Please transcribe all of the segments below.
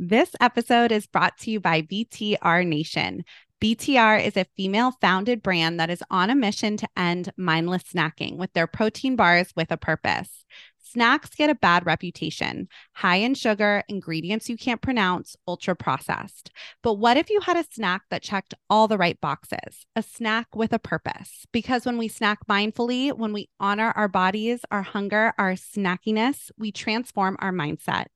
This episode is brought to you by BTR Nation. BTR is a female founded brand that is on a mission to end mindless snacking with their protein bars with a purpose. Snacks get a bad reputation high in sugar, ingredients you can't pronounce, ultra processed. But what if you had a snack that checked all the right boxes? A snack with a purpose. Because when we snack mindfully, when we honor our bodies, our hunger, our snackiness, we transform our mindset.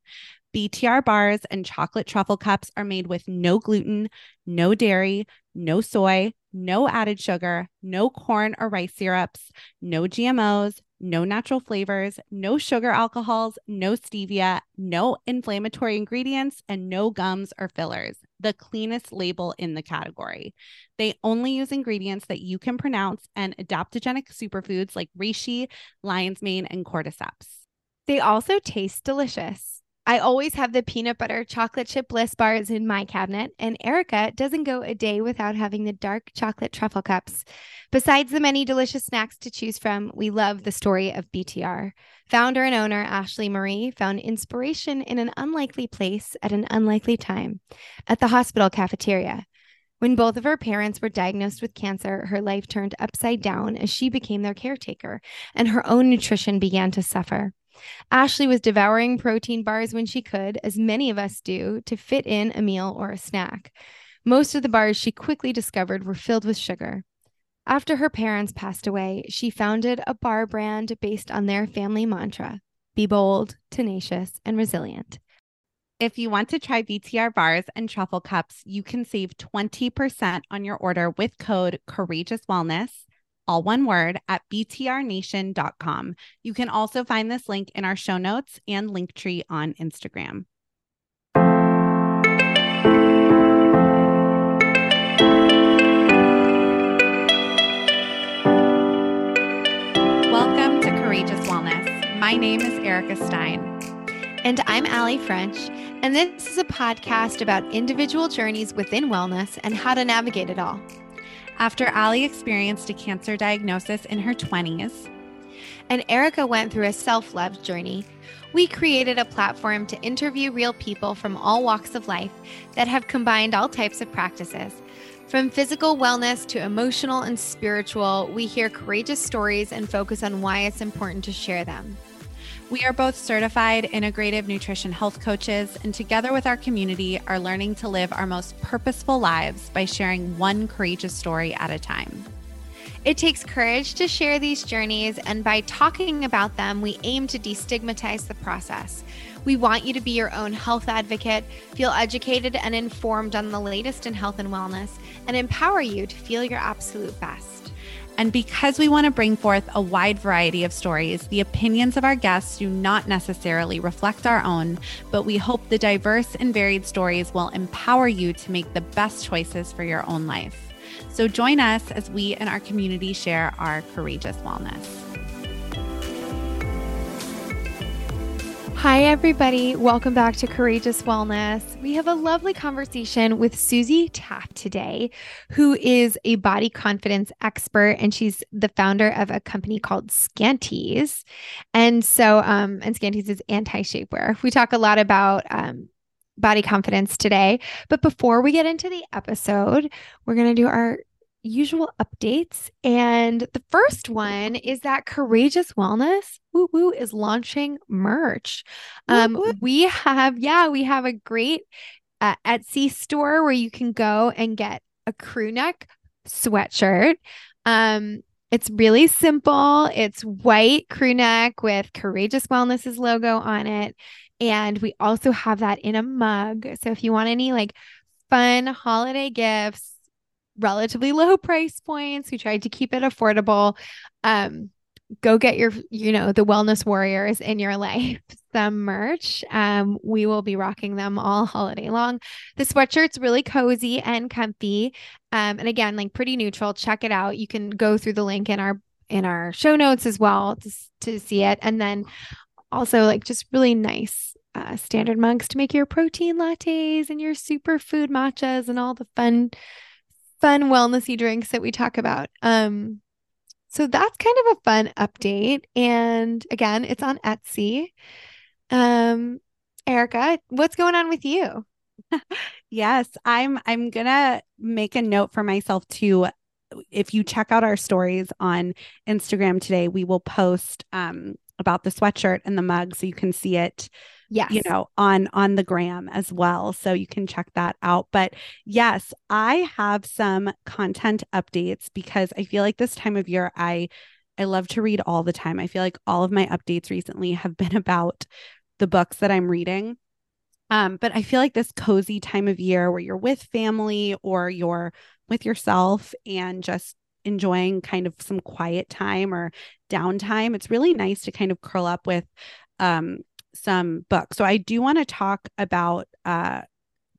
BTR bars and chocolate truffle cups are made with no gluten, no dairy, no soy, no added sugar, no corn or rice syrups, no GMOs, no natural flavors, no sugar alcohols, no stevia, no inflammatory ingredients, and no gums or fillers. The cleanest label in the category. They only use ingredients that you can pronounce and adaptogenic superfoods like reishi, lion's mane, and cordyceps. They also taste delicious. I always have the peanut butter chocolate chip bliss bars in my cabinet, and Erica doesn't go a day without having the dark chocolate truffle cups. Besides the many delicious snacks to choose from, we love the story of BTR. Founder and owner Ashley Marie found inspiration in an unlikely place at an unlikely time at the hospital cafeteria. When both of her parents were diagnosed with cancer, her life turned upside down as she became their caretaker, and her own nutrition began to suffer. Ashley was devouring protein bars when she could, as many of us do, to fit in a meal or a snack. Most of the bars she quickly discovered were filled with sugar. After her parents passed away, she founded a bar brand based on their family mantra be bold, tenacious, and resilient. If you want to try BTR bars and truffle cups, you can save 20% on your order with code Courageous Wellness all one word, at btrnation.com. You can also find this link in our show notes and link tree on Instagram. Welcome to Courageous Wellness. My name is Erica Stein. And I'm Allie French. And this is a podcast about individual journeys within wellness and how to navigate it all. After Ali experienced a cancer diagnosis in her 20s, and Erica went through a self love journey, we created a platform to interview real people from all walks of life that have combined all types of practices. From physical wellness to emotional and spiritual, we hear courageous stories and focus on why it's important to share them. We are both certified integrative nutrition health coaches, and together with our community, are learning to live our most purposeful lives by sharing one courageous story at a time. It takes courage to share these journeys, and by talking about them, we aim to destigmatize the process. We want you to be your own health advocate, feel educated and informed on the latest in health and wellness, and empower you to feel your absolute best. And because we want to bring forth a wide variety of stories, the opinions of our guests do not necessarily reflect our own, but we hope the diverse and varied stories will empower you to make the best choices for your own life. So join us as we and our community share our courageous wellness. Hi, everybody. Welcome back to Courageous Wellness. We have a lovely conversation with Susie Taaffe today, who is a body confidence expert, and she's the founder of a company called Skanties. And so, um, and Skanties is anti shapewear. We talk a lot about um, body confidence today. But before we get into the episode, we're going to do our usual updates. And the first one is that Courageous Wellness woo woo is launching merch. Um, woo, woo. we have, yeah, we have a great uh, Etsy store where you can go and get a crew neck sweatshirt. Um, it's really simple. It's white crew neck with Courageous Wellness's logo on it. And we also have that in a mug. So if you want any like fun holiday gifts, relatively low price points. We tried to keep it affordable. Um, go get your, you know, the wellness warriors in your life some merch. Um, we will be rocking them all holiday long. The sweatshirt's really cozy and comfy. Um, and again, like pretty neutral. Check it out. You can go through the link in our in our show notes as well to, to see it. And then also like just really nice uh, standard mugs to make your protein lattes and your superfood matchas and all the fun fun wellnessy drinks that we talk about. Um, so that's kind of a fun update. And again, it's on Etsy. Um, Erica, what's going on with you? yes, I'm I'm to make a note for myself to if you check out our stories on Instagram today, we will post um about the sweatshirt and the mug so you can see it yes. you know on on the gram as well so you can check that out but yes i have some content updates because i feel like this time of year i i love to read all the time i feel like all of my updates recently have been about the books that i'm reading um, but I feel like this cozy time of year where you're with family or you're with yourself and just enjoying kind of some quiet time or downtime, it's really nice to kind of curl up with um, some books. So I do want to talk about uh,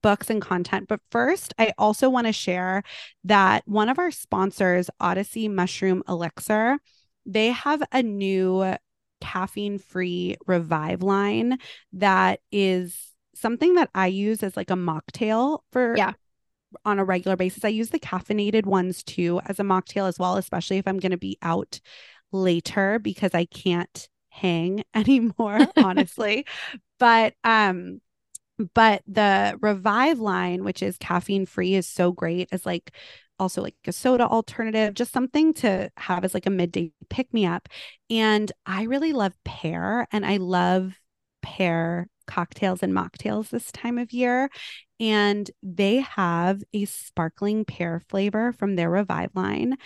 books and content. But first, I also want to share that one of our sponsors, Odyssey Mushroom Elixir, they have a new caffeine free revive line that is something that I use as like a mocktail for yeah on a regular basis. I use the caffeinated ones too as a mocktail as well, especially if I'm going to be out later because I can't hang anymore, honestly. But um but the Revive line, which is caffeine free, is so great as like also like a soda alternative, just something to have as like a midday pick me up. And I really love pear and I love pear cocktails and mocktails this time of year. And they have a sparkling pear flavor from their Revive line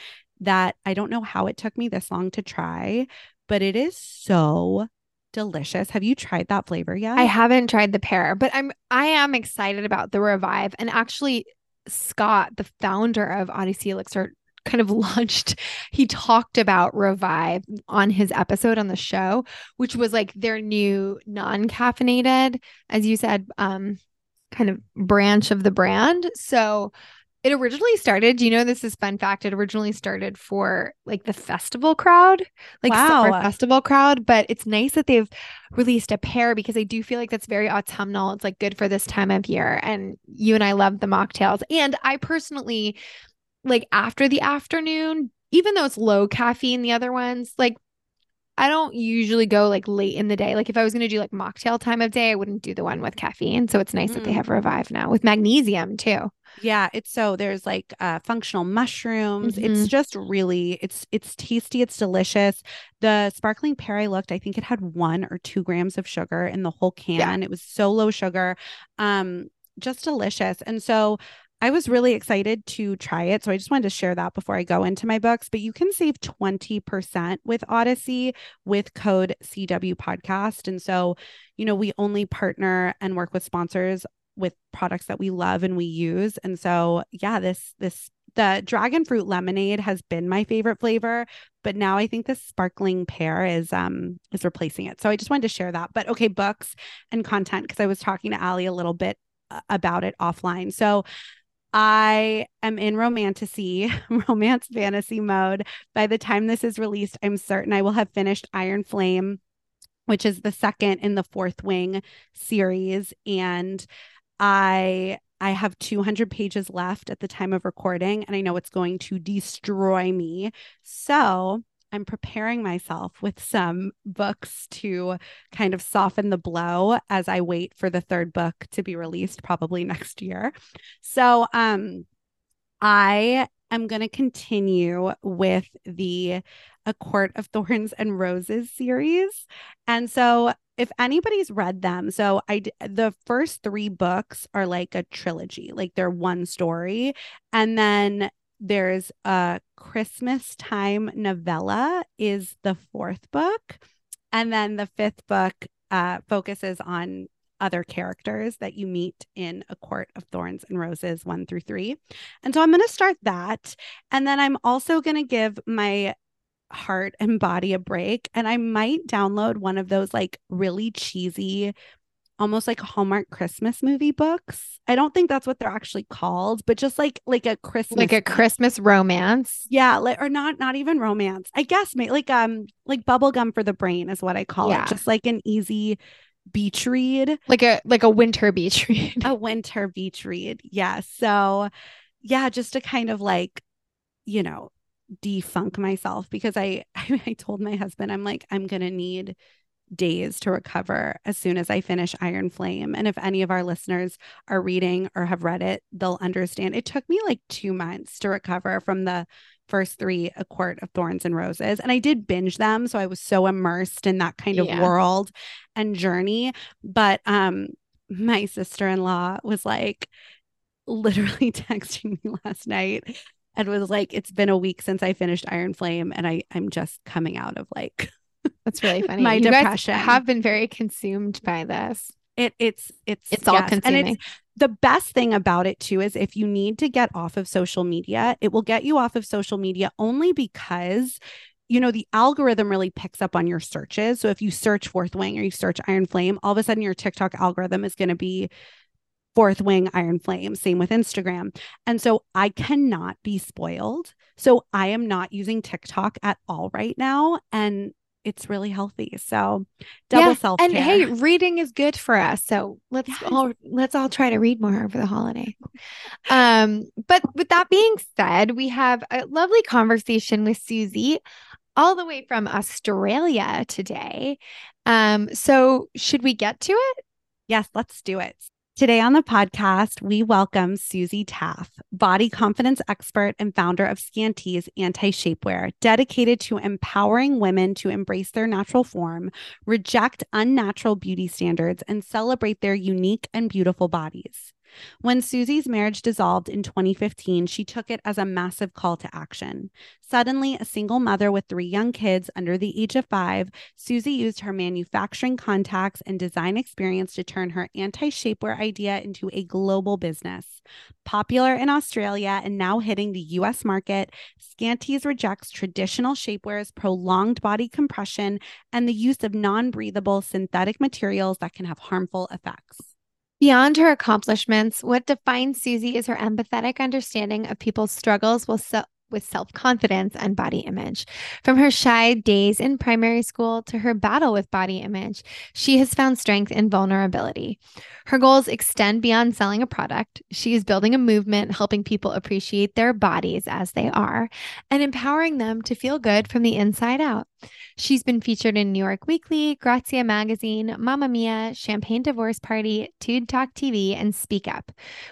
that I don't know how it took me this long to try, but it is so delicious. Have you tried that flavor yet? I haven't tried the pear, but I'm I am excited about the Revive. And actually, Scott, the founder of Odyssey Elixir, kind of launched he talked about revive on his episode on the show which was like their new non-caffeinated as you said um kind of branch of the brand so it originally started you know this is fun fact it originally started for like the festival crowd like wow. summer festival crowd but it's nice that they've released a pair because i do feel like that's very autumnal it's like good for this time of year and you and i love the mocktails and i personally like after the afternoon, even though it's low caffeine, the other ones, like I don't usually go like late in the day. Like if I was going to do like mocktail time of day, I wouldn't do the one with caffeine. So it's nice mm. that they mm. have Revive now with magnesium too. Yeah, it's so there's like uh functional mushrooms. Mm-hmm. It's just really it's it's tasty, it's delicious. The sparkling pear I looked, I think it had 1 or 2 grams of sugar in the whole can. Yeah. It was so low sugar. Um just delicious. And so I was really excited to try it. So I just wanted to share that before I go into my books. But you can save 20% with Odyssey with code CW podcast. And so, you know, we only partner and work with sponsors with products that we love and we use. And so, yeah, this, this, the dragon fruit lemonade has been my favorite flavor, but now I think the sparkling pear is um is replacing it. So I just wanted to share that. But okay, books and content because I was talking to Ali a little bit uh, about it offline. So I am in romantasy, romance fantasy mode. By the time this is released, I'm certain I will have finished Iron Flame, which is the second in the Fourth Wing series. And I I have 200 pages left at the time of recording, and I know it's going to destroy me. So I'm preparing myself with some books to kind of soften the blow as I wait for the third book to be released probably next year. So, um I am going to continue with the A Court of Thorns and Roses series. And so if anybody's read them, so I the first 3 books are like a trilogy, like they're one story, and then there's a Christmas time novella is the fourth book. And then the fifth book uh, focuses on other characters that you meet in A Court of Thorns and Roses one through three. And so I'm going to start that. And then I'm also going to give my heart and body a break. And I might download one of those like really cheesy almost like Hallmark Christmas movie books. I don't think that's what they're actually called, but just like like a Christmas like a Christmas romance. Yeah, like or not not even romance. I guess maybe like um like bubblegum for the brain is what I call yeah. it. Just like an easy beach read. Like a like a winter beach read. a winter beach read. Yeah. So yeah, just to kind of like, you know, defunk myself because I I told my husband I'm like I'm going to need days to recover as soon as I finish Iron Flame. And if any of our listeners are reading or have read it, they'll understand. It took me like two months to recover from the first three A Court of Thorns and Roses. And I did binge them. So I was so immersed in that kind of yeah. world and journey. But um my sister-in-law was like literally texting me last night and was like, It's been a week since I finished Iron Flame, and I, I'm just coming out of like that's really funny. My you depression have been very consumed by this. It it's it's it's all yes. consuming. And it's, the best thing about it too is if you need to get off of social media, it will get you off of social media only because you know the algorithm really picks up on your searches. So if you search Fourth Wing or you search Iron Flame, all of a sudden your TikTok algorithm is going to be Fourth Wing Iron Flame. Same with Instagram. And so I cannot be spoiled. So I am not using TikTok at all right now. And it's really healthy. So double yeah, self And hey, reading is good for us. So let's yes. all let's all try to read more over the holiday. Um, but with that being said, we have a lovely conversation with Susie all the way from Australia today. Um, so should we get to it? Yes, let's do it. Today on the podcast, we welcome Susie Taaffe, body confidence expert and founder of Skanties Anti Shapewear, dedicated to empowering women to embrace their natural form, reject unnatural beauty standards, and celebrate their unique and beautiful bodies. When Susie's marriage dissolved in 2015, she took it as a massive call to action. Suddenly, a single mother with three young kids under the age of five, Susie used her manufacturing contacts and design experience to turn her anti shapewear idea into a global business. Popular in Australia and now hitting the US market, Skanties rejects traditional shapewear's prolonged body compression and the use of non breathable synthetic materials that can have harmful effects. Beyond her accomplishments, what defines Susie is her empathetic understanding of people's struggles with, with self confidence and body image. From her shy days in primary school to her battle with body image, she has found strength in vulnerability. Her goals extend beyond selling a product. She is building a movement, helping people appreciate their bodies as they are and empowering them to feel good from the inside out. She's been featured in New York Weekly, Grazia Magazine, Mamamia, Champagne Divorce Party, Tude Talk TV, and Speak Up.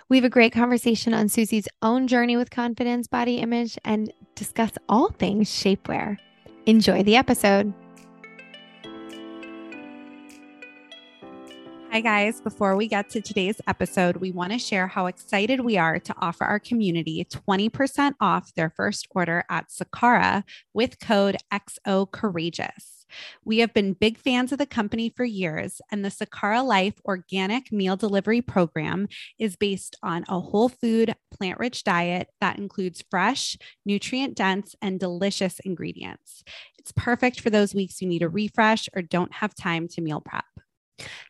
We have a great conversation on Susie's own journey with confidence, body image, and discuss all things shapewear. Enjoy the episode. Hi, guys. Before we get to today's episode, we want to share how excited we are to offer our community 20% off their first order at Sakara with code XO Courageous. We have been big fans of the company for years, and the Sakara Life organic meal delivery program is based on a whole food, plant rich diet that includes fresh, nutrient dense, and delicious ingredients. It's perfect for those weeks you need a refresh or don't have time to meal prep.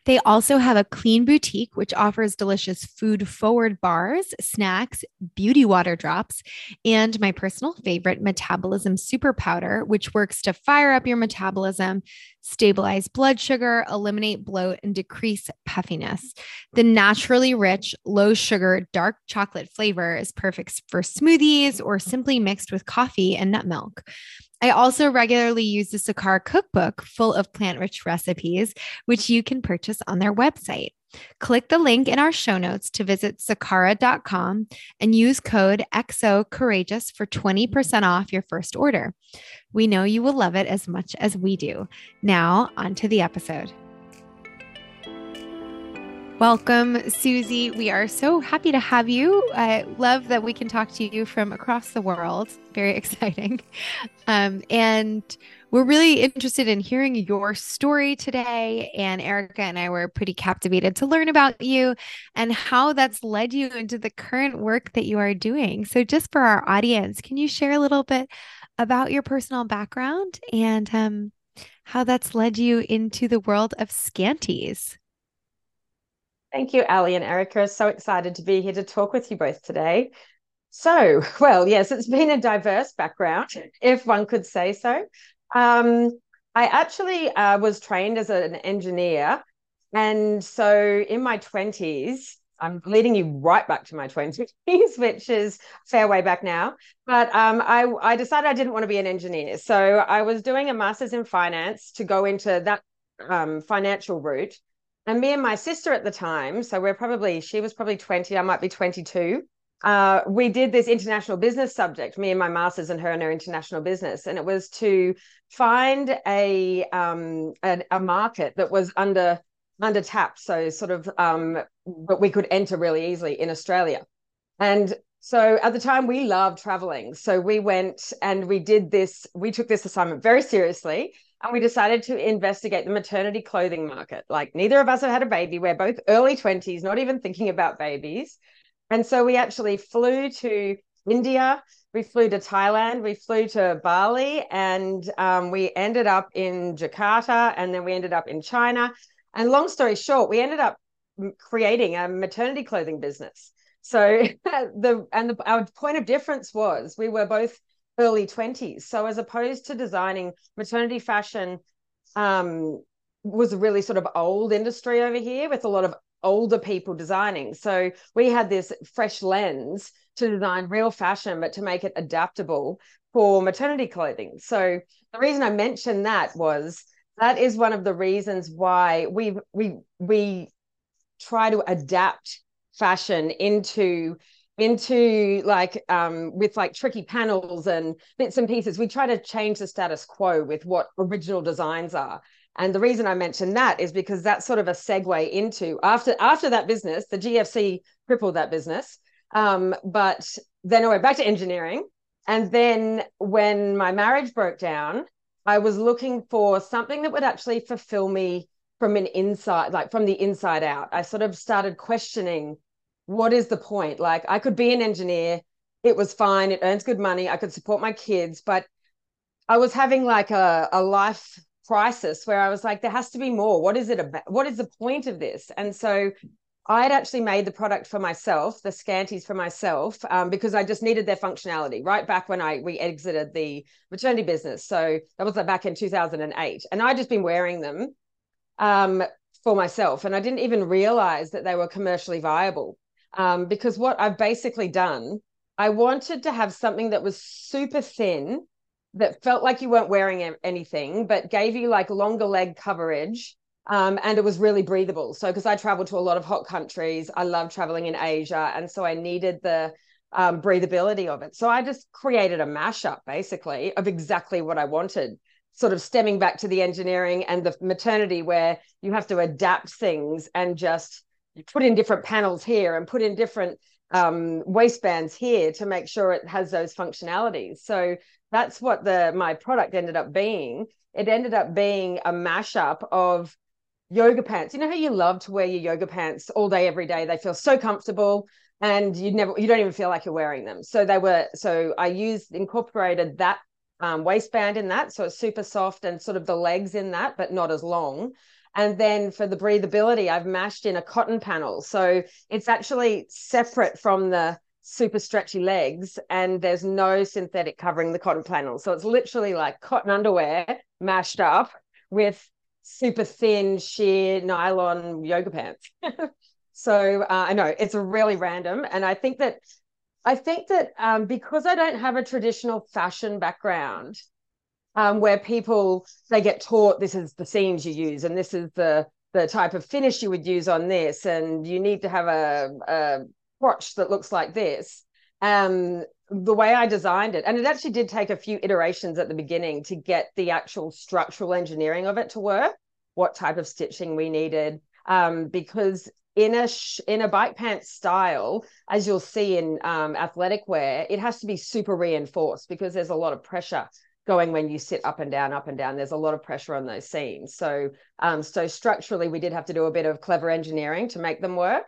They also have a clean boutique, which offers delicious food forward bars, snacks, beauty water drops, and my personal favorite, metabolism super powder, which works to fire up your metabolism, stabilize blood sugar, eliminate bloat, and decrease puffiness. The naturally rich, low sugar, dark chocolate flavor is perfect for smoothies or simply mixed with coffee and nut milk. I also regularly use the Sakara cookbook full of plant rich recipes, which you can purchase on their website. Click the link in our show notes to visit sakara.com and use code XO Courageous for 20% off your first order. We know you will love it as much as we do. Now, on to the episode. Welcome, Susie. We are so happy to have you. I love that we can talk to you from across the world. Very exciting. Um, and we're really interested in hearing your story today. And Erica and I were pretty captivated to learn about you and how that's led you into the current work that you are doing. So, just for our audience, can you share a little bit about your personal background and um, how that's led you into the world of Skanties? Thank you, Ali and Erica. So excited to be here to talk with you both today. So, well, yes, it's been a diverse background, if one could say so. Um, I actually uh, was trained as an engineer. And so in my 20s, I'm leading you right back to my 20s, which is fair way back now. But um, I, I decided I didn't want to be an engineer. So I was doing a master's in finance to go into that um, financial route. And me and my sister at the time, so we're probably, she was probably 20, I might be 22. Uh, we did this international business subject, me and my master's and her and her international business. And it was to find a, um, a, a market that was under under tap. so sort of um, but we could enter really easily in Australia. And so at the time we loved traveling. So we went and we did this, we took this assignment very seriously and we decided to investigate the maternity clothing market. Like neither of us have had a baby. We're both early 20s, not even thinking about babies. And so we actually flew to India, we flew to Thailand, we flew to Bali, and um, we ended up in Jakarta, and then we ended up in China. And long story short, we ended up creating a maternity clothing business. So the and the, our point of difference was we were both early 20s. So as opposed to designing maternity fashion um, was a really sort of old industry over here with a lot of older people designing. So we had this fresh lens to design real fashion, but to make it adaptable for maternity clothing. So the reason I mentioned that was that is one of the reasons why we we we try to adapt fashion into into like um with like tricky panels and bits and pieces. We try to change the status quo with what original designs are. And the reason i mention that is because that's sort of a segue into after after that business the gfc crippled that business. Um but then i went back to engineering. And then when my marriage broke down i was looking for something that would actually fulfill me from an inside like from the inside out. I sort of started questioning what is the point? Like I could be an engineer, it was fine, it earns good money, I could support my kids, but I was having like a, a life crisis where I was like, there has to be more. What is it about? What is the point of this? And so I had actually made the product for myself, the Skanties for myself, um, because I just needed their functionality. Right back when I we exited the maternity business, so that was like back in 2008, and I'd just been wearing them um, for myself, and I didn't even realize that they were commercially viable um, because what I've basically done, I wanted to have something that was super thin, that felt like you weren't wearing anything, but gave you like longer leg coverage. Um, and it was really breathable. So, because I traveled to a lot of hot countries, I love traveling in Asia. And so I needed the um, breathability of it. So I just created a mashup basically of exactly what I wanted, sort of stemming back to the engineering and the maternity, where you have to adapt things and just put in different panels here and put in different um, waistbands here to make sure it has those functionalities. So that's what the my product ended up being. It ended up being a mashup of yoga pants. You know how you love to wear your yoga pants all day, every day? They feel so comfortable and you never you don't even feel like you're wearing them. So they were so I used incorporated that um, waistband in that. So it's super soft and sort of the legs in that, but not as long. And then for the breathability, I've mashed in a cotton panel. So it's actually separate from the super stretchy legs and there's no synthetic covering the cotton panel. So it's literally like cotton underwear mashed up with super thin sheer nylon yoga pants. so uh, I know it's really random. And I think that I think that um, because I don't have a traditional fashion background, um, where people they get taught this is the seams you use and this is the the type of finish you would use on this and you need to have a, a crotch that looks like this. Um, the way i designed it and it actually did take a few iterations at the beginning to get the actual structural engineering of it to work what type of stitching we needed um, because in a sh- in a bike pants style, as you'll see in um, athletic wear, it has to be super reinforced because there's a lot of pressure going when you sit up and down, up and down. There's a lot of pressure on those seams. So, um, so structurally, we did have to do a bit of clever engineering to make them work.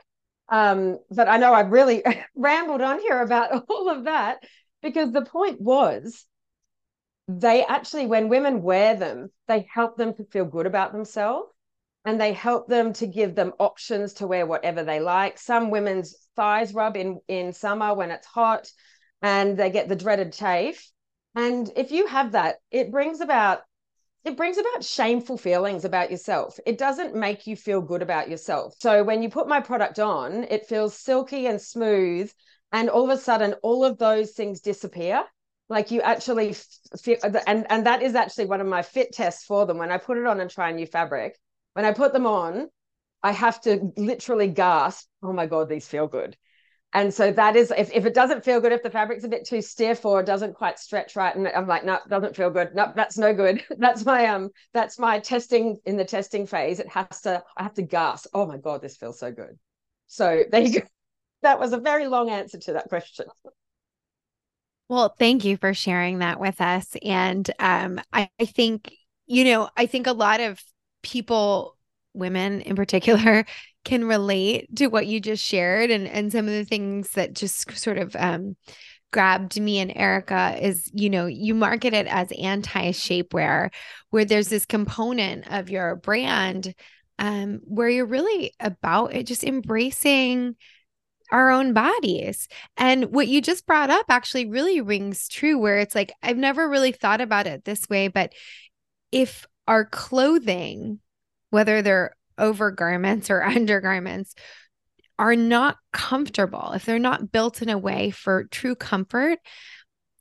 Um, but I know I've really rambled on here about all of that because the point was they actually, when women wear them, they help them to feel good about themselves and they help them to give them options to wear whatever they like. Some women's thighs rub in in summer when it's hot and they get the dreaded chafe and if you have that, it brings about it brings about shameful feelings about yourself. It doesn't make you feel good about yourself. So when you put my product on, it feels silky and smooth. And all of a sudden, all of those things disappear. like you actually feel and and that is actually one of my fit tests for them when i put it on and try a new fabric when i put them on i have to literally gasp oh my god these feel good and so that is if, if it doesn't feel good if the fabric's a bit too stiff or doesn't quite stretch right and i'm like no doesn't feel good. No that's no good. That's my um that's my testing in the testing phase. It has to i have to gasp. Oh my god this feels so good. So there you go. That was a very long answer to that question. Well, thank you for sharing that with us. And um, I, I think, you know, I think a lot of people, women in particular, can relate to what you just shared and, and some of the things that just sort of um, grabbed me and Erica is, you know, you market it as anti shapewear, where there's this component of your brand um, where you're really about it, just embracing our own bodies. And what you just brought up actually really rings true, where it's like, I've never really thought about it this way, but if our clothing, whether they're overgarments or undergarments, are not comfortable, if they're not built in a way for true comfort,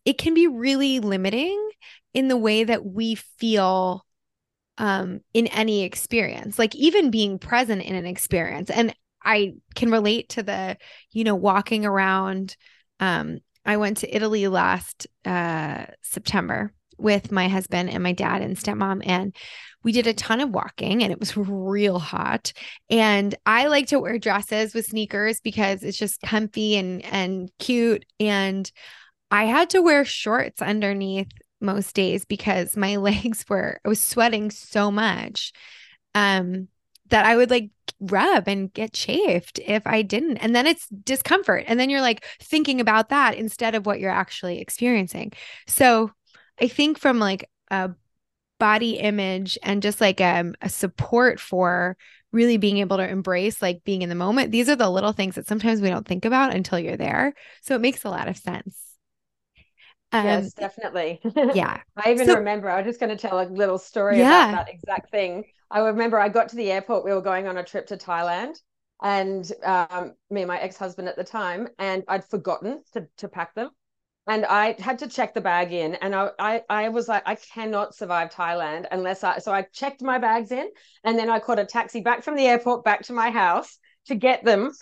it can be really limiting in the way that we feel um in any experience like even being present in an experience and I can relate to the, you know, walking around. Um, I went to Italy last uh, September with my husband and my dad and stepmom, and we did a ton of walking and it was real hot. And I like to wear dresses with sneakers because it's just comfy and and cute. And I had to wear shorts underneath most days because my legs were I was sweating so much. Um that I would like rub and get chafed if I didn't. And then it's discomfort. And then you're like thinking about that instead of what you're actually experiencing. So I think from like a body image and just like um, a support for really being able to embrace like being in the moment, these are the little things that sometimes we don't think about until you're there. So it makes a lot of sense. Um, yes, definitely. Yeah. I even so, remember, I was just going to tell a little story yeah. about that exact thing. I remember I got to the airport, we were going on a trip to Thailand, and um, me and my ex husband at the time, and I'd forgotten to, to pack them. And I had to check the bag in, and I, I, I was like, I cannot survive Thailand unless I. So I checked my bags in, and then I caught a taxi back from the airport back to my house to get them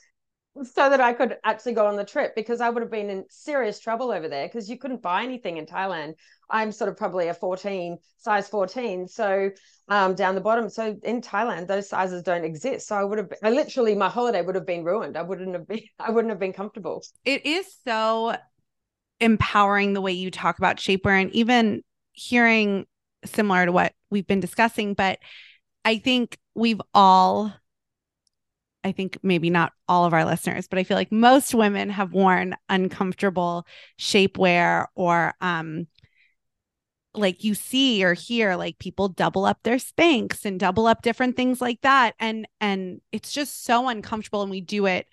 so that I could actually go on the trip because I would have been in serious trouble over there because you couldn't buy anything in Thailand. I'm sort of probably a 14, size 14. So um, down the bottom. So in Thailand, those sizes don't exist. So I would have, I literally, my holiday would have been ruined. I wouldn't have been, I wouldn't have been comfortable. It is so empowering the way you talk about shapewear and even hearing similar to what we've been discussing. But I think we've all I think maybe not all of our listeners, but I feel like most women have worn uncomfortable shapewear or um like you see or hear like people double up their Spanx and double up different things like that and and it's just so uncomfortable and we do it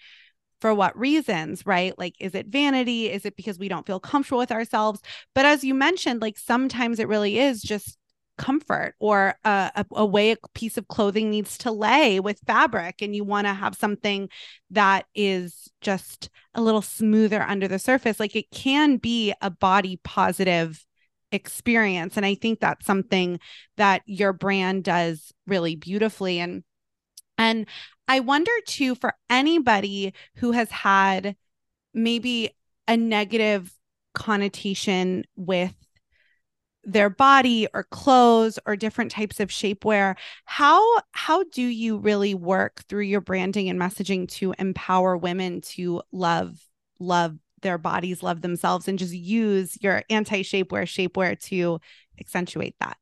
for what reasons, right? Like, is it vanity? Is it because we don't feel comfortable with ourselves? But as you mentioned, like sometimes it really is just comfort or a, a, a, way a piece of clothing needs to lay with fabric and you want to have something that is just a little smoother under the surface like it can be a body positive experience and i think that's something that your brand does really beautifully and and i wonder too for anybody who has had maybe a negative connotation with their body or clothes or different types of shapewear how how do you really work through your branding and messaging to empower women to love love their bodies love themselves and just use your anti shapewear shapewear to accentuate that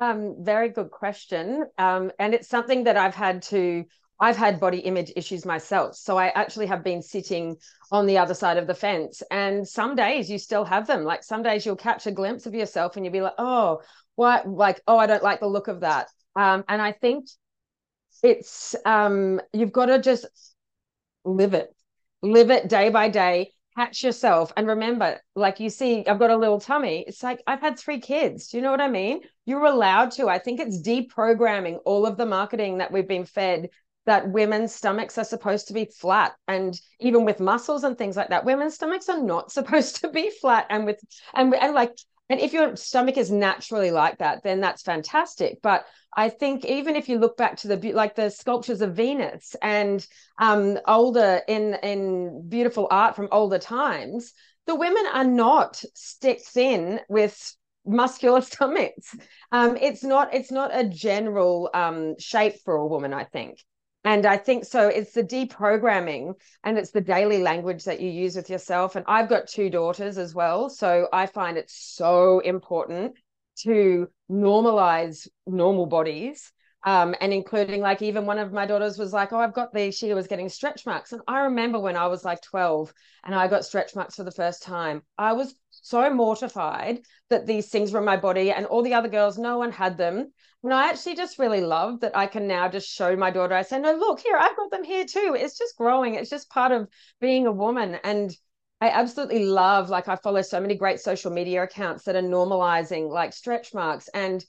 um very good question um and it's something that i've had to I've had body image issues myself. So I actually have been sitting on the other side of the fence. And some days you still have them. Like some days you'll catch a glimpse of yourself and you'll be like, oh, what? Like, oh, I don't like the look of that. Um, and I think it's, um, you've got to just live it, live it day by day. Catch yourself and remember, like you see, I've got a little tummy. It's like I've had three kids. Do you know what I mean? You're allowed to. I think it's deprogramming all of the marketing that we've been fed that women's stomachs are supposed to be flat and even with muscles and things like that women's stomachs are not supposed to be flat and with and, and like and if your stomach is naturally like that then that's fantastic. But i think even if you look back to the like the sculptures of venus and um older in in beautiful art from older times the women are not stick thin with muscular stomachs. Um it's not it's not a general um shape for a woman i think and I think so. It's the deprogramming and it's the daily language that you use with yourself. And I've got two daughters as well. So I find it so important to normalize normal bodies. Um, and including like even one of my daughters was like, Oh, I've got these. She was getting stretch marks. And I remember when I was like 12 and I got stretch marks for the first time, I was so mortified that these things were in my body and all the other girls, no one had them. And I actually just really love that I can now just show my daughter. I say, no, look here, I've got them here too. It's just growing. It's just part of being a woman. And I absolutely love, like, I follow so many great social media accounts that are normalizing like stretch marks and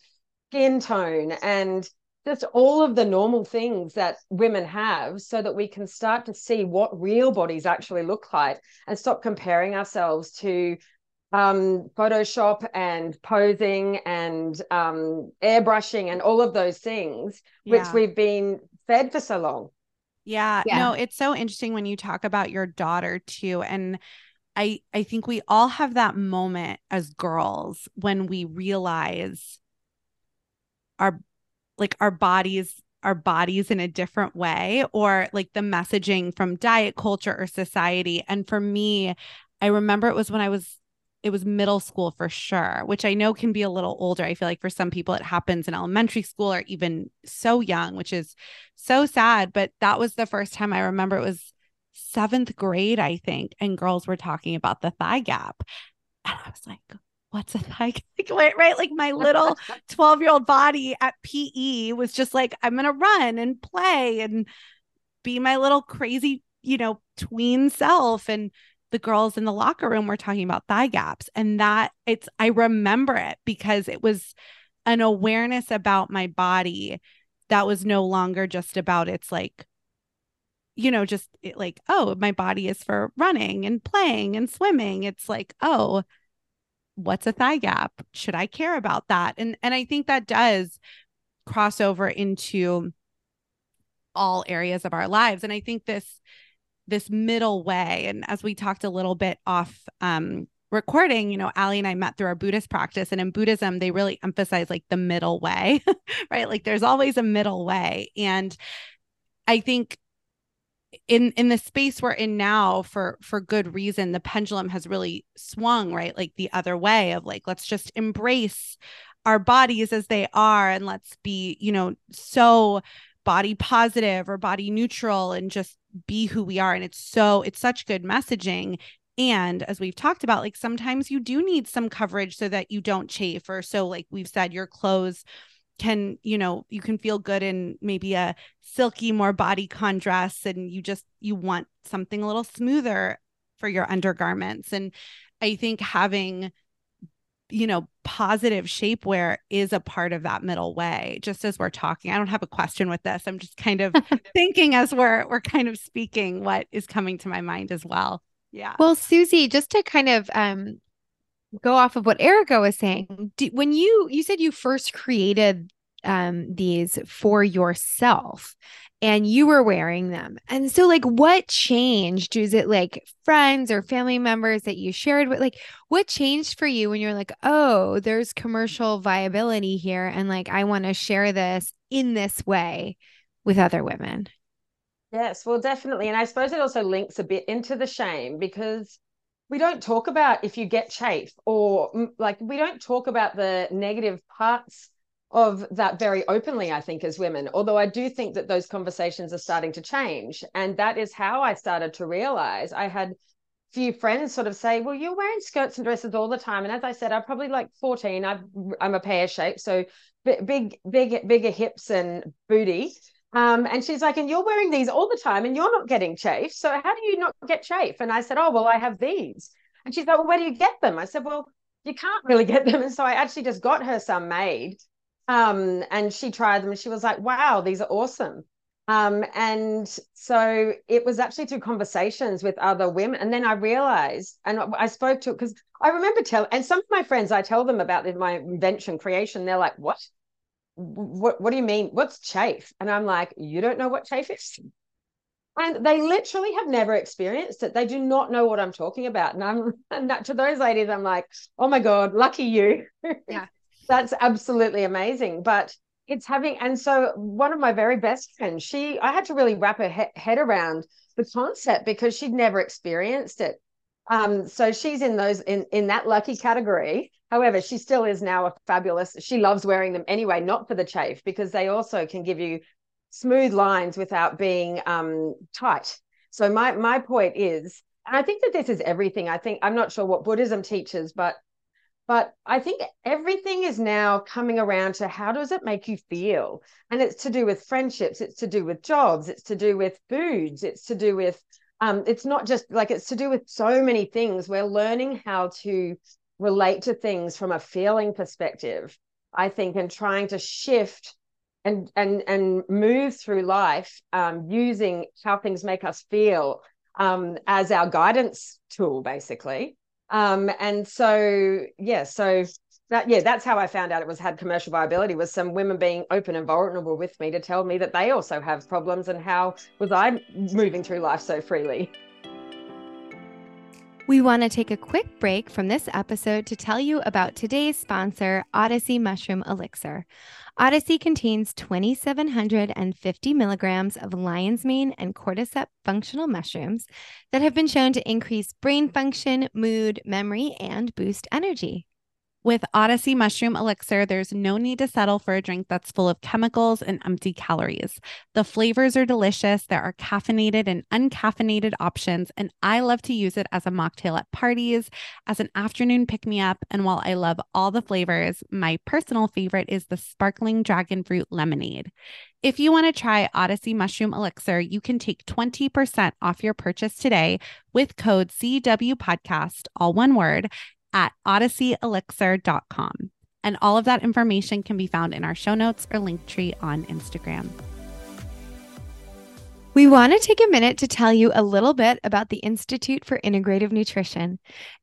skin tone and just all of the normal things that women have so that we can start to see what real bodies actually look like and stop comparing ourselves to um, Photoshop and posing and um, airbrushing and all of those things, yeah. which we've been fed for so long. Yeah. yeah. No, it's so interesting when you talk about your daughter too. And I I think we all have that moment as girls when we realize our like our bodies our bodies in a different way or like the messaging from diet culture or society and for me i remember it was when i was it was middle school for sure, which I know can be a little older. I feel like for some people it happens in elementary school or even so young, which is so sad. But that was the first time I remember it was seventh grade, I think, and girls were talking about the thigh gap. And I was like, what's a thigh gap? Like, right? Like my little 12 year old body at PE was just like, I'm going to run and play and be my little crazy, you know, tween self. And the girls in the locker room were talking about thigh gaps and that it's i remember it because it was an awareness about my body that was no longer just about it's like you know just it, like oh my body is for running and playing and swimming it's like oh what's a thigh gap should i care about that and and i think that does cross over into all areas of our lives and i think this this middle way. And as we talked a little bit off um, recording, you know, Ali and I met through our Buddhist practice. And in Buddhism, they really emphasize like the middle way, right? Like there's always a middle way. And I think in in the space we're in now for for good reason the pendulum has really swung right? Like the other way of like let's just embrace our bodies as they are and let's be you know so body positive or body neutral and just be who we are. And it's so it's such good messaging. And as we've talked about like sometimes you do need some coverage so that you don't chafe or so like we've said your clothes can you know you can feel good in maybe a silky more bodycon dress and you just you want something a little smoother for your undergarments and i think having you know, positive shapewear is a part of that middle way. Just as we're talking, I don't have a question with this. I'm just kind of thinking as we're we're kind of speaking what is coming to my mind as well. Yeah. Well, Susie, just to kind of um go off of what Erica was saying, do, when you you said you first created um these for yourself and you were wearing them. And so, like, what changed? Was it like friends or family members that you shared with? Like, what changed for you when you're like, oh, there's commercial viability here, and like, I want to share this in this way with other women? Yes, well, definitely. And I suppose it also links a bit into the shame because we don't talk about if you get chafe or mm, like we don't talk about the negative parts of that very openly, I think, as women. Although I do think that those conversations are starting to change. And that is how I started to realize I had few friends sort of say, Well, you're wearing skirts and dresses all the time. And as I said, I'm probably like 14. i am a pear shape. So big, big, bigger hips and booty. Um, and she's like, and you're wearing these all the time and you're not getting chafe. So how do you not get chafe? And I said, Oh, well, I have these. And she's like, Well, where do you get them? I said, Well, you can't really get them. And so I actually just got her some made um, and she tried them and she was like, wow, these are awesome. Um, and so it was actually through conversations with other women. And then I realized, and I spoke to, because I remember telling, and some of my friends, I tell them about my invention creation. They're like, what? What, what do you mean? What's chafe? And I'm like, you don't know what chafe is? And they literally have never experienced it. They do not know what I'm talking about. And I'm and that, to those ladies, I'm like, oh my God, lucky you. Yeah. That's absolutely amazing. But it's having and so one of my very best friends she i had to really wrap her he- head around the concept because she'd never experienced it um so she's in those in in that lucky category. However she still is now a fabulous she loves wearing them anyway not for the chafe because they also can give you smooth lines without being um tight. So my my point is and i think that this is everything. I think i'm not sure what buddhism teaches but but I think everything is now coming around to how does it make you feel? And it's to do with friendships, it's to do with jobs, it's to do with foods, it's to do with, um, it's not just like it's to do with so many things. We're learning how to relate to things from a feeling perspective, I think, and trying to shift and and and move through life um, using how things make us feel um, as our guidance tool, basically. Um, and so, yeah, so that, yeah, that's how I found out it was had commercial viability was some women being open and vulnerable with me to tell me that they also have problems and how was I moving through life so freely. We want to take a quick break from this episode to tell you about today's sponsor, Odyssey Mushroom Elixir. Odyssey contains 2,750 milligrams of lion's mane and cordyceps functional mushrooms that have been shown to increase brain function, mood, memory, and boost energy. With Odyssey Mushroom Elixir, there's no need to settle for a drink that's full of chemicals and empty calories. The flavors are delicious. There are caffeinated and uncaffeinated options, and I love to use it as a mocktail at parties, as an afternoon pick me up. And while I love all the flavors, my personal favorite is the sparkling dragon fruit lemonade. If you want to try Odyssey Mushroom Elixir, you can take 20% off your purchase today with code CW Podcast, all one word, at odysseyelixir.com. And all of that information can be found in our show notes or Linktree on Instagram. We want to take a minute to tell you a little bit about the Institute for Integrative Nutrition.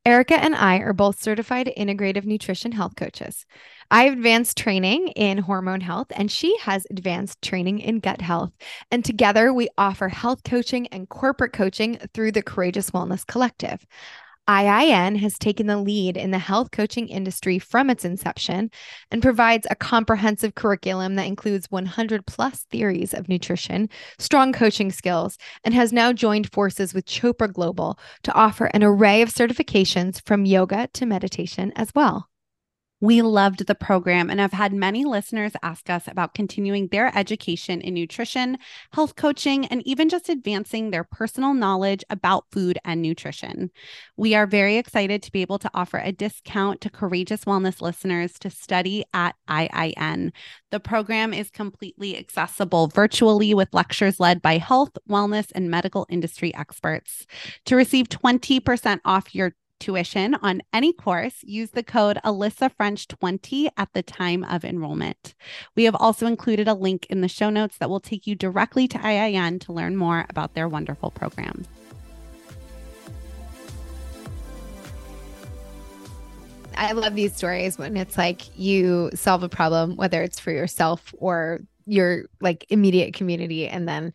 Erica and I are both certified integrative nutrition health coaches. I have advanced training in hormone health, and she has advanced training in gut health. And together, we offer health coaching and corporate coaching through the Courageous Wellness Collective. IIN has taken the lead in the health coaching industry from its inception and provides a comprehensive curriculum that includes 100 plus theories of nutrition, strong coaching skills, and has now joined forces with Chopra Global to offer an array of certifications from yoga to meditation as well. We loved the program and have had many listeners ask us about continuing their education in nutrition, health coaching, and even just advancing their personal knowledge about food and nutrition. We are very excited to be able to offer a discount to Courageous Wellness listeners to study at IIN. The program is completely accessible virtually with lectures led by health, wellness, and medical industry experts. To receive 20% off your tuition on any course, use the code Alyssa French 20 at the time of enrollment. We have also included a link in the show notes that will take you directly to IIN to learn more about their wonderful program. I love these stories when it's like you solve a problem, whether it's for yourself or your like immediate community, and then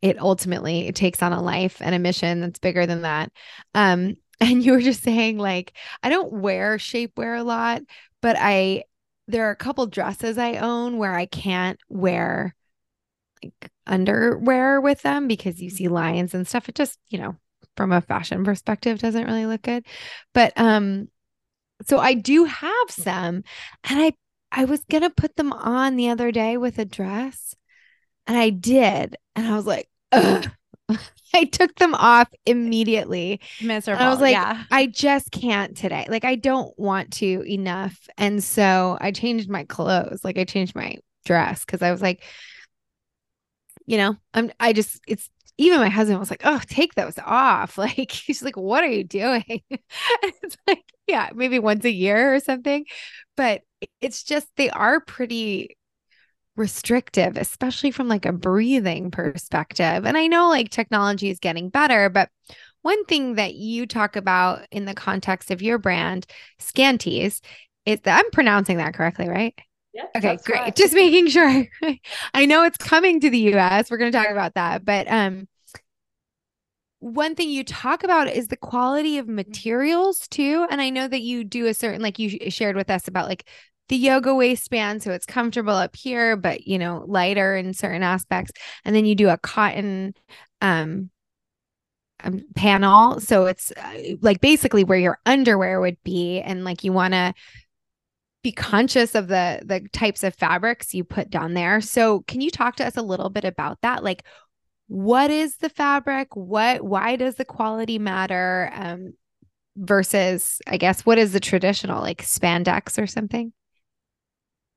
it ultimately it takes on a life and a mission that's bigger than that. Um, and you were just saying like I don't wear shapewear a lot, but I there are a couple dresses I own where I can't wear like underwear with them because you see lines and stuff. It just, you know, from a fashion perspective doesn't really look good. But um so I do have some and I I was going to put them on the other day with a dress and I did and I was like, Ugh I took them off immediately. Miserable. And I was like, yeah. I just can't today. Like, I don't want to enough. And so I changed my clothes. Like, I changed my dress because I was like, you know, I'm, I just, it's, even my husband was like, oh, take those off. Like, he's like, what are you doing? it's like, yeah, maybe once a year or something. But it's just, they are pretty restrictive, especially from like a breathing perspective. And I know like technology is getting better, but one thing that you talk about in the context of your brand, Skanties, is that I'm pronouncing that correctly, right? Yeah, Okay, great. right. Just making sure. I know it's coming to the US. We're going to talk about that, but um one thing you talk about is the quality of materials too, and I know that you do a certain like you shared with us about like the yoga waistband so it's comfortable up here but you know lighter in certain aspects and then you do a cotton um um, panel. So it's uh, like basically where your underwear would be, and like you want to be conscious of the the types of fabrics you put down there. So can you talk to us a little bit about that? Like, what is the fabric? What? Why does the quality matter? Um, versus, I guess, what is the traditional like spandex or something?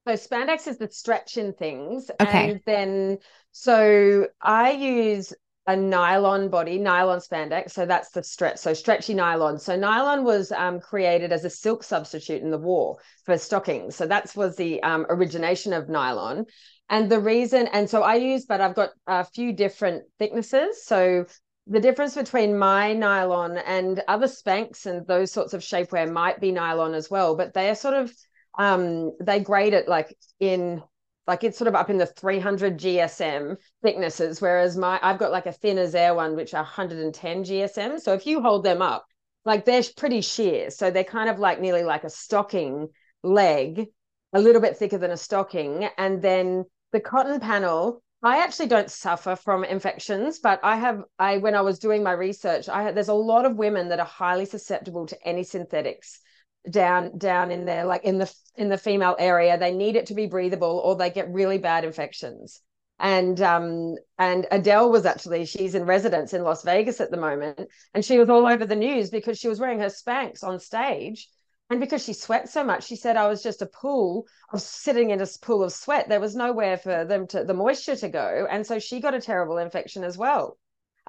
So spandex is the stretching things. Okay. And then so I use a nylon body, nylon spandex. So that's the stretch. So stretchy nylon. So nylon was um, created as a silk substitute in the war for stockings. So that was the um, origination of nylon. And the reason, and so I use, but I've got a few different thicknesses. So the difference between my nylon and other Spanx and those sorts of shapewear might be nylon as well, but they are sort of um they grade it like in like it's sort of up in the 300 GSM thicknesses, whereas my I've got like a thin as air one, which are 110 GSM. So if you hold them up, like they're pretty sheer. So they're kind of like nearly like a stocking leg, a little bit thicker than a stocking. And then the cotton panel, I actually don't suffer from infections, but I have I when I was doing my research, I there's a lot of women that are highly susceptible to any synthetics down down in there like in the in the female area they need it to be breathable or they get really bad infections. And um and Adele was actually she's in residence in Las Vegas at the moment and she was all over the news because she was wearing her Spanx on stage. And because she sweat so much she said I was just a pool of sitting in a pool of sweat. There was nowhere for them to the moisture to go. And so she got a terrible infection as well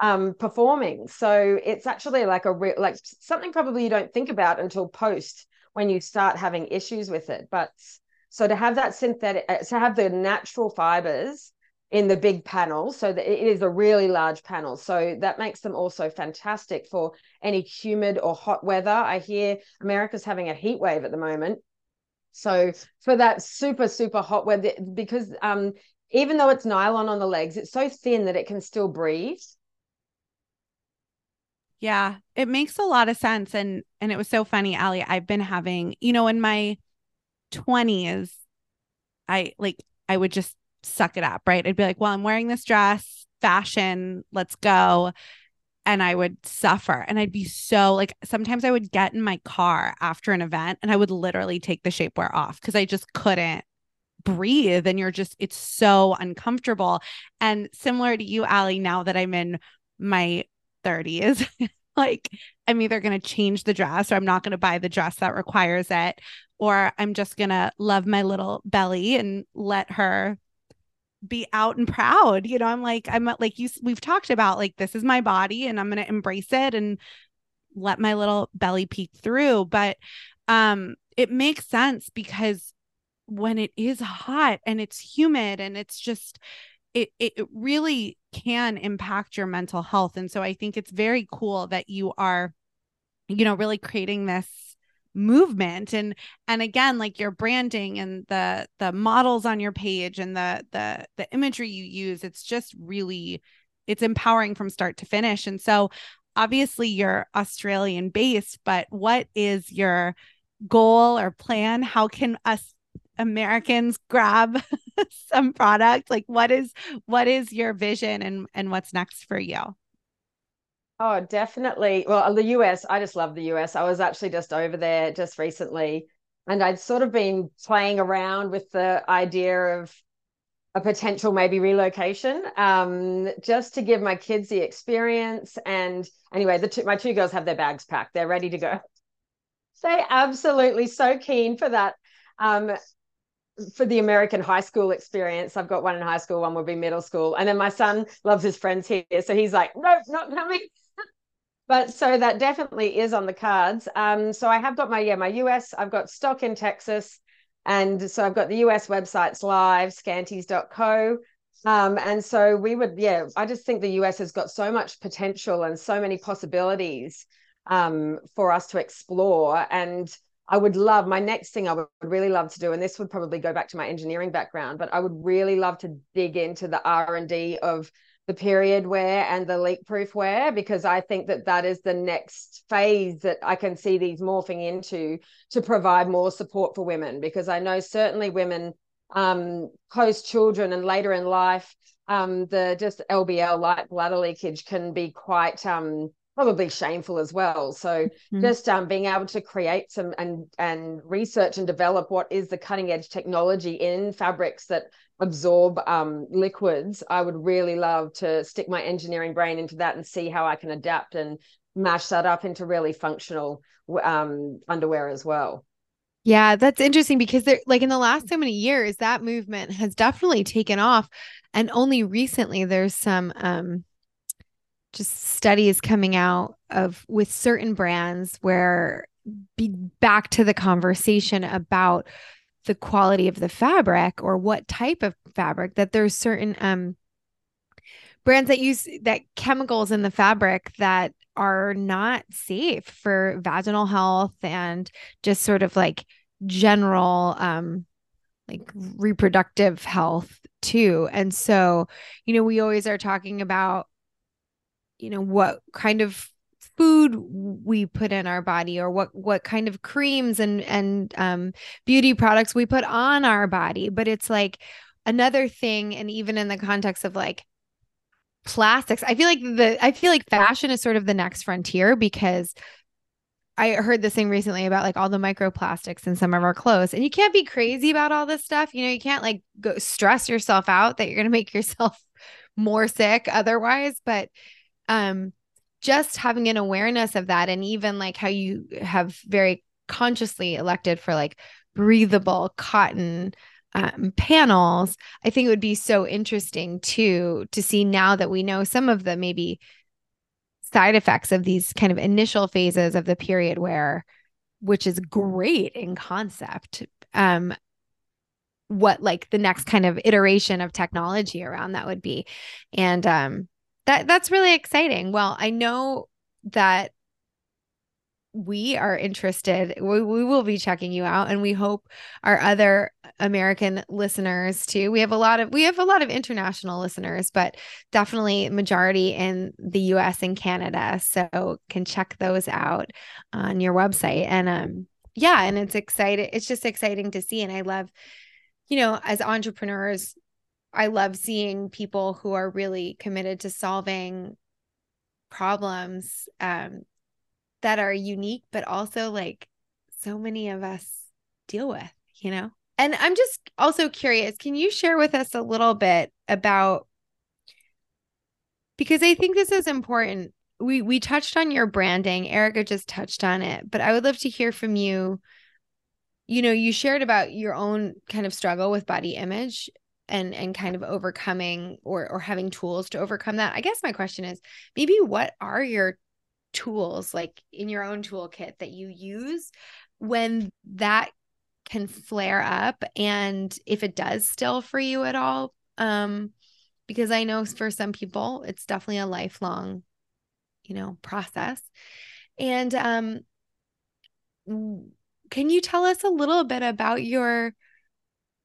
um, performing. So it's actually like a re- like something probably you don't think about until post when you start having issues with it. But so to have that synthetic, uh, to have the natural fibers in the big panel, so that it is a really large panel. So that makes them also fantastic for any humid or hot weather. I hear America's having a heat wave at the moment. So for that super super hot weather, because um, even though it's nylon on the legs, it's so thin that it can still breathe. Yeah, it makes a lot of sense. And and it was so funny, Ali. I've been having, you know, in my 20s, I like I would just suck it up, right? I'd be like, well, I'm wearing this dress, fashion, let's go. And I would suffer. And I'd be so like sometimes I would get in my car after an event and I would literally take the shapewear off because I just couldn't breathe. And you're just, it's so uncomfortable. And similar to you, Ali, now that I'm in my 30s. like I'm either going to change the dress or I'm not going to buy the dress that requires it or I'm just going to love my little belly and let her be out and proud. You know, I'm like I'm like you we've talked about like this is my body and I'm going to embrace it and let my little belly peek through, but um it makes sense because when it is hot and it's humid and it's just it it really can impact your mental health. And so i think it's very cool that you are you know really creating this movement. And and again like your branding and the the models on your page and the the the imagery you use it's just really it's empowering from start to finish. And so obviously you're australian based but what is your goal or plan? How can us Americans grab some product? Like what is what is your vision and and what's next for you? Oh, definitely. Well, the US, I just love the US. I was actually just over there just recently and I'd sort of been playing around with the idea of a potential maybe relocation um, just to give my kids the experience and anyway the two, my two girls have their bags packed they're ready to go they absolutely so keen for that um, for the American high school experience. I've got one in high school, one will be middle school. And then my son loves his friends here. So he's like, nope, not coming. but so that definitely is on the cards. Um, so I have got my, yeah, my US, I've got stock in Texas. And so I've got the US websites live, skanties.co. Um, and so we would, yeah, I just think the US has got so much potential and so many possibilities um, for us to explore. And I would love my next thing I would really love to do, and this would probably go back to my engineering background, but I would really love to dig into the R and D of the period wear and the leak proof wear because I think that that is the next phase that I can see these morphing into to provide more support for women because I know certainly women um, post children and later in life um, the just LBL light bladder leakage can be quite um, probably shameful as well. So mm-hmm. just um, being able to create some and and research and develop what is the cutting edge technology in fabrics that absorb um, liquids, I would really love to stick my engineering brain into that and see how I can adapt and mash that up into really functional um, underwear as well. Yeah, that's interesting because there like in the last so many years that movement has definitely taken off and only recently there's some um just studies coming out of with certain brands where be back to the conversation about the quality of the fabric or what type of fabric that there's certain um brands that use that chemicals in the fabric that are not safe for vaginal health and just sort of like general um like reproductive health too. And so you know we always are talking about you know what kind of food we put in our body or what what kind of creams and and um, beauty products we put on our body but it's like another thing and even in the context of like plastics i feel like the i feel like fashion is sort of the next frontier because I heard this thing recently about like all the microplastics in some of our clothes. And you can't be crazy about all this stuff. You know, you can't like go stress yourself out that you're going to make yourself more sick otherwise. But um just having an awareness of that and even like how you have very consciously elected for like breathable cotton um, panels i think it would be so interesting too to see now that we know some of the maybe side effects of these kind of initial phases of the period wear which is great in concept um what like the next kind of iteration of technology around that would be. And um that that's really exciting. Well, I know that we are interested. We, we will be checking you out, and we hope our other American listeners too. We have a lot of we have a lot of international listeners, but definitely majority in the U.S. and Canada. So can check those out on your website. And um, yeah, and it's exciting. It's just exciting to see, and I love, you know, as entrepreneurs, I love seeing people who are really committed to solving problems um, that are unique, but also like so many of us deal with, you know? And I'm just also curious, can you share with us a little bit about because I think this is important. We we touched on your branding. Erica just touched on it, but I would love to hear from you. You know, you shared about your own kind of struggle with body image and and kind of overcoming or or having tools to overcome that. I guess my question is maybe what are your tools like in your own toolkit that you use when that can flare up and if it does still for you at all? Um because i know for some people it's definitely a lifelong you know process. And um can you tell us a little bit about your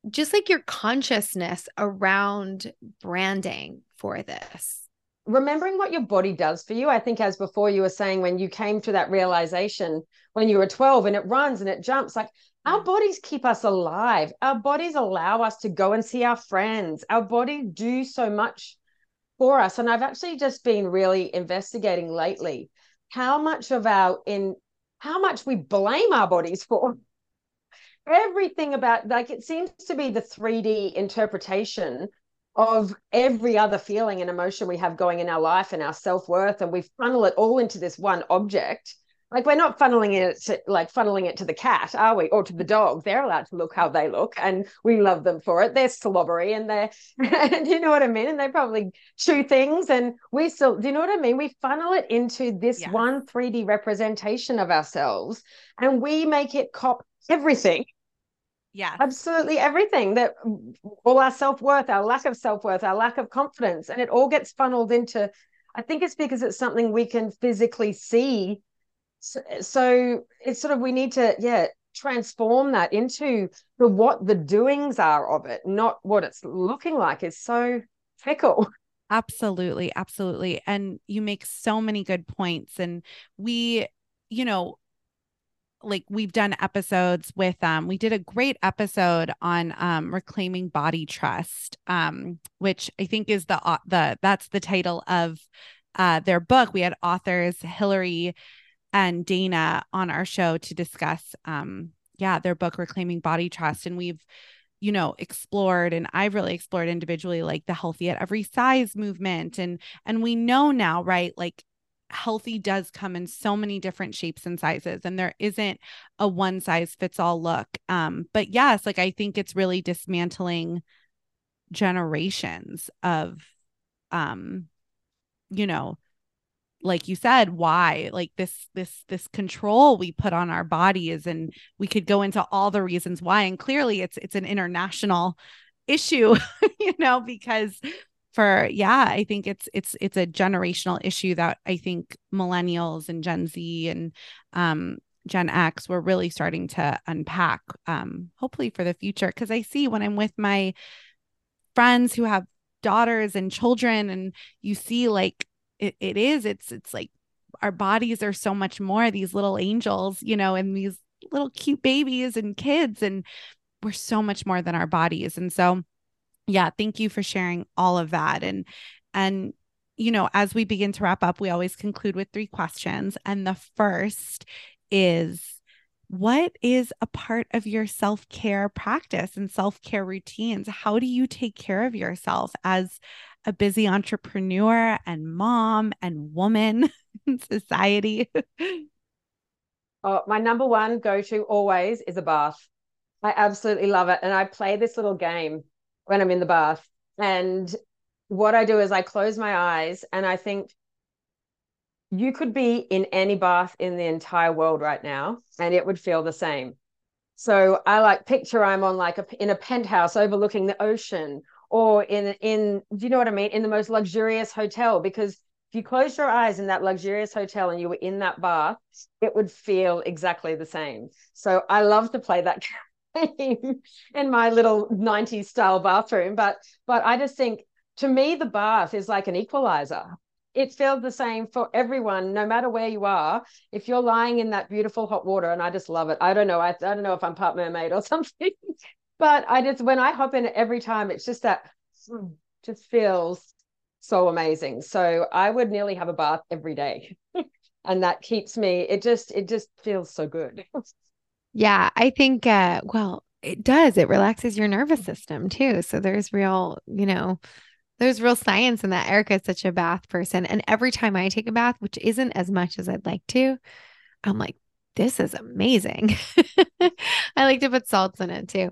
just like your consciousness around branding for this. Remembering what your body does for you i think as before you were saying when you came to that realization when you were 12 and it runs and it jumps like our mm. bodies keep us alive. Our bodies allow us to go and see our friends. Our body do so much for us. And i've actually just been really investigating lately how much of our in how much we blame our bodies for everything about like it seems to be the 3D interpretation of every other feeling and emotion we have going in our life and our self-worth and we funnel it all into this one object. Like we're not funneling it to, like funneling it to the cat are we? Or to the dog. They're allowed to look how they look and we love them for it. They're slobbery and they're do you know what i mean? And they probably chew things and we still do you know what i mean? We funnel it into this yeah. one 3d representation of ourselves and we make it cop everything Yeah. Absolutely everything that all our self worth, our lack of self worth, our lack of confidence, and it all gets funneled into. I think it's because it's something we can physically see. So, so it's sort of we need to, yeah, transform that into the what the doings are of it, not what it's looking like. Is so fickle. Absolutely, absolutely. And you make so many good points. And we, you know, like we've done episodes with um we did a great episode on um reclaiming body trust um which i think is the uh, the that's the title of uh their book. We had authors hillary and dana on our show to discuss um yeah their book reclaiming body trust. And we've you know explored and i've really explored individually like the healthy at every size movement. And and we know now right like healthy does come in so many different shapes and sizes and there isn't a one size fits all look um but yes like i think it's really dismantling generations of um you know like you said why like this this this control we put on our bodies and we could go into all the reasons why and clearly it's it's an international issue you know because for yeah i think it's it's it's a generational issue that i think millennials and gen z and um gen x we're really starting to unpack um hopefully for the future. Because i see when i'm with my friends who have daughters and children and you see like it, it is it's it's like our bodies are so much more these little angels you know and these little cute babies and kids and we're so much more than our bodies. And so yeah thank you for sharing all of that. And and you know as we begin to wrap up we always conclude with three questions. And the first is what is a part of your self-care practice and self-care routines? How do you take care of yourself as a busy entrepreneur and mom and woman in society? Oh my number one go-to always is a bath. I absolutely love it. And i play this little game when I'm in the bath. And what I do is I close my eyes and I think you could be in any bath in the entire world right now and it would feel the same. So I like picture I'm on like a, in a penthouse overlooking the ocean or in in do you know what I mean in the most luxurious hotel because if you close your eyes in that luxurious hotel and you were in that bath it would feel exactly the same. So I love to play that in my little 90s style bathroom but but i just think to me the bath is like an equalizer. It feels the same for everyone no matter where you are. If you're lying in that beautiful hot water and i just love it. I don't know i, I don't know if i'm part mermaid or something but i just when i hop in every time it's just that hmm, just feels so amazing. So i would nearly have a bath every day and that keeps me it just it just feels so good Yeah, I think uh well, it does. It relaxes your nervous system too. So there's real, you know, there's real science in that. Erica is such a bath person. And every time I take a bath, which isn't as much as I'd like to, I'm like, this is amazing. I like to put salts in it too.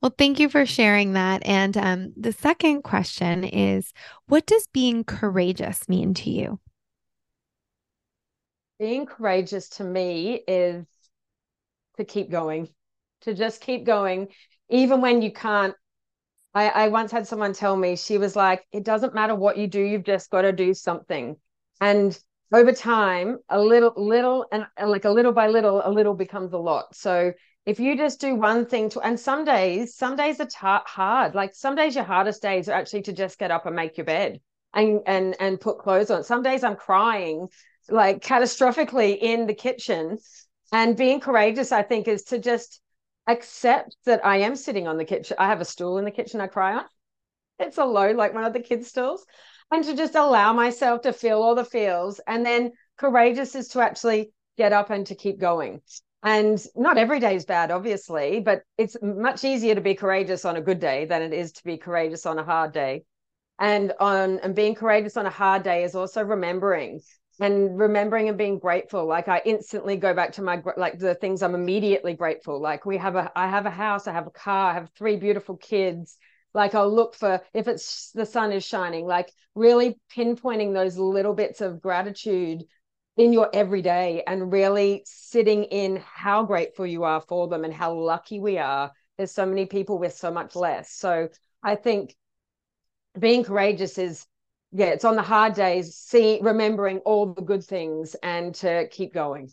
Well, thank you for sharing that. And um, the second question is what does being courageous mean to you? Being courageous to me is to keep going, to just keep going, even when you can't. I, I once had someone tell me, she was like, it doesn't matter what you do, you've just got to do something. And over time, a little, little, and like a little by little, a little becomes a lot. So if you just do one thing to, and some days, some days are hard. Like some days, your hardest days are actually to just get up and make your bed and and and put clothes on. Some days I'm crying like catastrophically in the kitchen and being courageous, I think, is to just accept that I am sitting on the kitchen. I have a stool in the kitchen I cry on. It's a low, like one of the kids' stools. And to just allow myself to feel all the feels. And then courageous is to actually get up and to keep going. And not every day is bad, obviously, but it's much easier to be courageous on a good day than it is to be courageous on a hard day. And on and being courageous on a hard day is also remembering and remembering and being grateful. Like i instantly go back to my like the things i'm immediately grateful. Like we have a i have a house i have a car i have three beautiful kids. Like i'll look for if it's the sun is shining like really pinpointing those little bits of gratitude in your everyday and really sitting in how grateful you are for them and how lucky we are. There's so many people with so much less. So I think being courageous is yeah, it's on the hard days, see remembering all the good things and to keep going.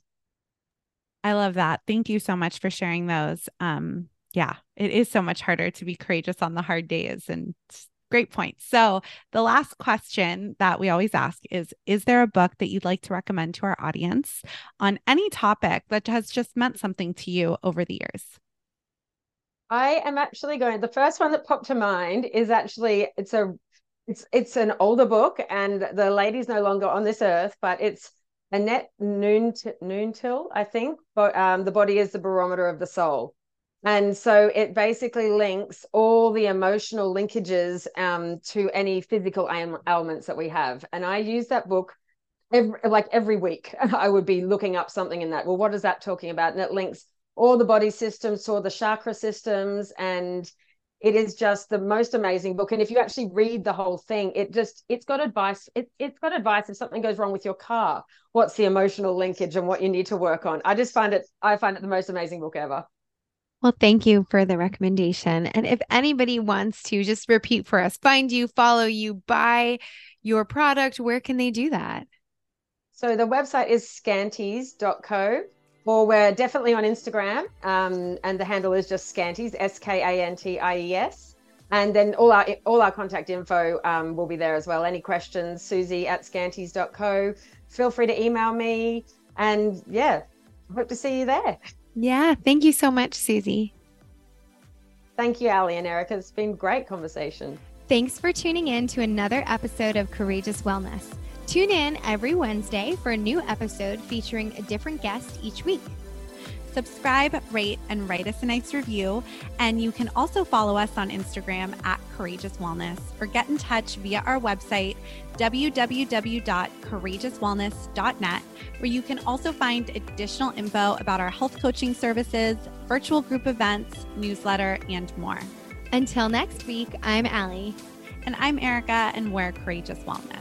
I love that. Thank you so much for sharing those. Um, yeah, it is so much harder to be courageous on the hard days and great point. So, the last question that we always ask is Is there a book that you'd like to recommend to our audience on any topic that has just meant something to you over the years? I am actually going. The first one that popped to mind is actually it's a it's it's an older book, and the lady's no longer on this earth, but it's Annette Noontil, I think. But um, the body is the barometer of the soul, and so it basically links all the emotional linkages um, to any physical ailments that we have. And I use that book every, like every week. I would be looking up something in that. Well, what is that talking about? And it links all the body systems all the chakra systems and it is just the most amazing book and if you actually read the whole thing it just it's got advice it, it's got advice if something goes wrong with your car what's the emotional linkage and what you need to work on i just find it i find it the most amazing book ever well, thank you for the recommendation. And if anybody wants to just repeat for us, find you, follow you, buy your product, where can they do that? So the website is skanties.co or we're definitely on Instagram, um, and the handle is just Skanties, S K A N T I E S. And then all our all our contact info um, will be there as well. Any questions, Susie at skanties.co. Feel free to email me. And yeah, hope to see you there. Yeah. Thank you so much, Susie. Thank you, Ali and Erica. It's been great conversation. Thanks for tuning in to another episode of Courageous Wellness. Tune in every Wednesday for a new episode featuring a different guest each week. Subscribe, rate, and write us a nice review. And you can also follow us on Instagram at Courageous Wellness or get in touch via our website, www.courageouswellness.net, where you can also find additional info about our health coaching services, virtual group events, newsletter, and more. Until next week, I'm Allie. And I'm Erica, and we're Courageous Wellness.